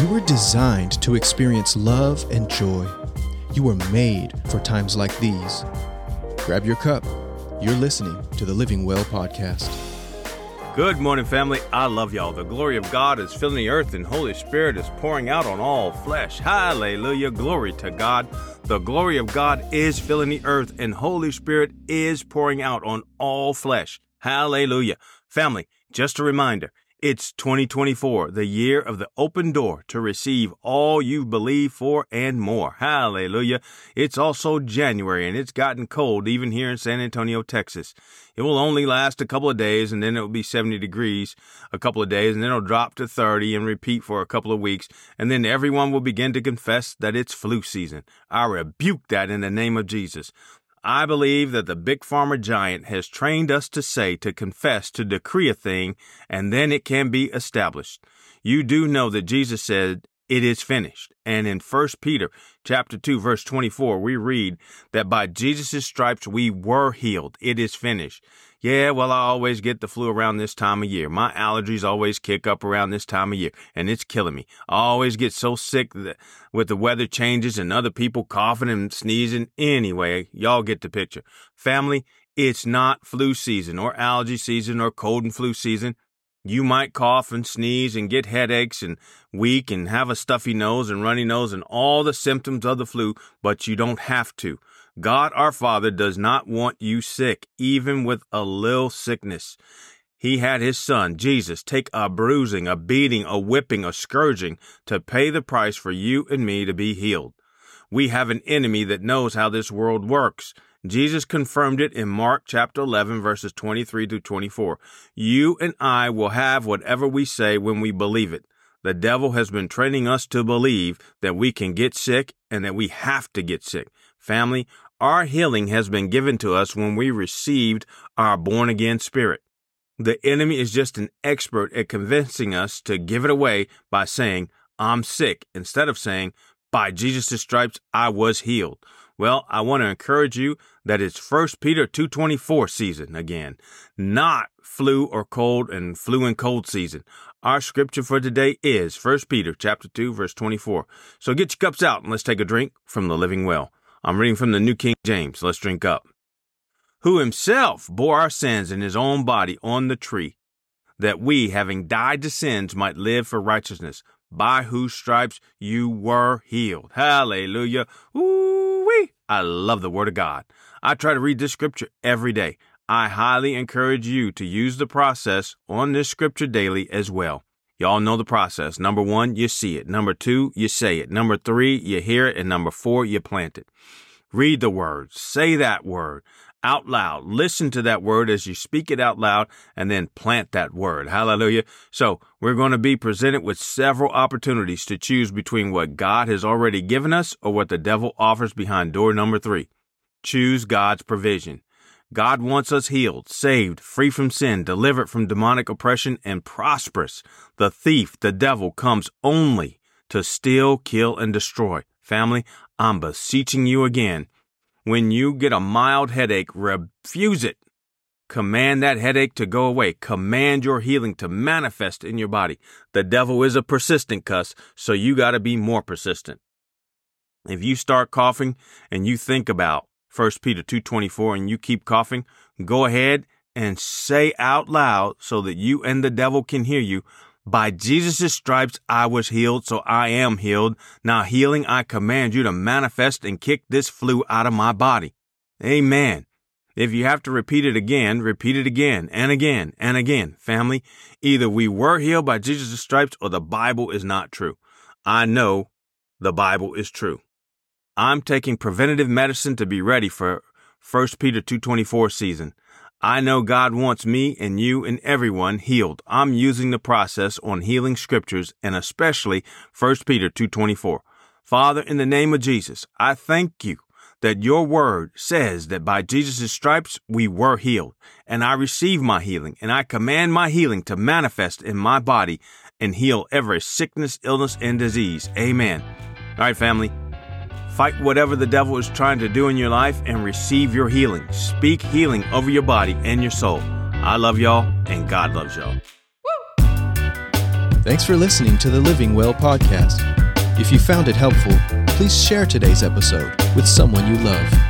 You were designed to experience love and joy. You were made for times like these. Grab your cup. You're listening to the Living Well podcast. Good morning, family. I love y'all. The glory of God is filling the earth, and Holy Spirit is pouring out on all flesh. Hallelujah. Glory to God. The glory of God is filling the earth, and Holy Spirit is pouring out on all flesh. Hallelujah. Family, just a reminder it's 2024, the year of the open door to receive all you believe for and more. Hallelujah. It's also January and it's gotten cold even here in San Antonio, Texas. It will only last a couple of days and then it will be 70 degrees a couple of days and then it'll drop to 30 and repeat for a couple of weeks. And then everyone will begin to confess that it's flu season. I rebuke that in the name of Jesus. I believe that the big pharma giant has trained us to say, to confess, to decree a thing, and then it can be established. You do know that Jesus said, it is finished. And in 1 Peter chapter 2 verse 24 we read that by Jesus' stripes we were healed. It is finished. Yeah, well, I always get the flu around this time of year. My allergies always kick up around this time of year, and it's killing me. I always get so sick that with the weather changes and other people coughing and sneezing. Anyway, y'all get the picture. Family, it's not flu season or allergy season or cold and flu season. You might cough and sneeze and get headaches and weak and have a stuffy nose and runny nose and all the symptoms of the flu, but you don't have to. God our Father does not want you sick, even with a little sickness. He had his son, Jesus, take a bruising, a beating, a whipping, a scourging to pay the price for you and me to be healed. We have an enemy that knows how this world works. Jesus confirmed it in Mark chapter 11 verses 23 to 24. You and I will have whatever we say when we believe it. The devil has been training us to believe that we can get sick and that we have to get sick. Family, our healing has been given to us when we received our born again spirit. The enemy is just an expert at convincing us to give it away by saying, I'm sick, instead of saying, by Jesus' stripes, I was healed. Well, I want to encourage you that it's 1 Peter 2.24 season again, not flu or cold and flu and cold season. Our scripture for today is 1 Peter chapter 2 verse 24. So get your cups out and let's take a drink from the living well. I'm reading from the New King James. Let's drink up. Who himself bore our sins in his own body on the tree, that we, having died to sins, might live for righteousness, by whose stripes you were healed. Hallelujah. Ooh-wee. I love the Word of God. I try to read this scripture every day. I highly encourage you to use the process on this scripture daily as well. Y'all know the process. Number one, you see it. Number two, you say it. Number three, you hear it. And number four, you plant it. Read the word. Say that word out loud. Listen to that word as you speak it out loud and then plant that word. Hallelujah. So we're going to be presented with several opportunities to choose between what God has already given us or what the devil offers behind door number three. Choose God's provision. God wants us healed, saved, free from sin, delivered from demonic oppression, and prosperous. The thief, the devil, comes only to steal, kill, and destroy. Family, I'm beseeching you again. When you get a mild headache, refuse it. Command that headache to go away. Command your healing to manifest in your body. The devil is a persistent cuss, so you gotta be more persistent. If you start coughing and you think about 1 Peter 2:24 and you keep coughing, go ahead and say out loud so that you and the devil can hear you, by Jesus' stripes I was healed, so I am healed. Now healing, I command you to manifest and kick this flu out of my body. Amen. If you have to repeat it again, repeat it again and again and again. Family, either we were healed by Jesus' stripes or the Bible is not true. I know the Bible is true. I'm taking preventative medicine to be ready for 1 Peter 2:24 season. I know God wants me and you and everyone healed. I'm using the process on healing scriptures and especially 1 Peter 2:24. Father, in the name of Jesus, I thank you that your word says that by Jesus' stripes we were healed, and I receive my healing, and I command my healing to manifest in my body and heal every sickness, illness, and disease. Amen. All right, family. Fight whatever the devil is trying to do in your life and receive your healing. Speak healing over your body and your soul. I love y'all, and God loves y'all. Thanks for listening to the Living Well podcast. If you found it helpful, please share today's episode with someone you love.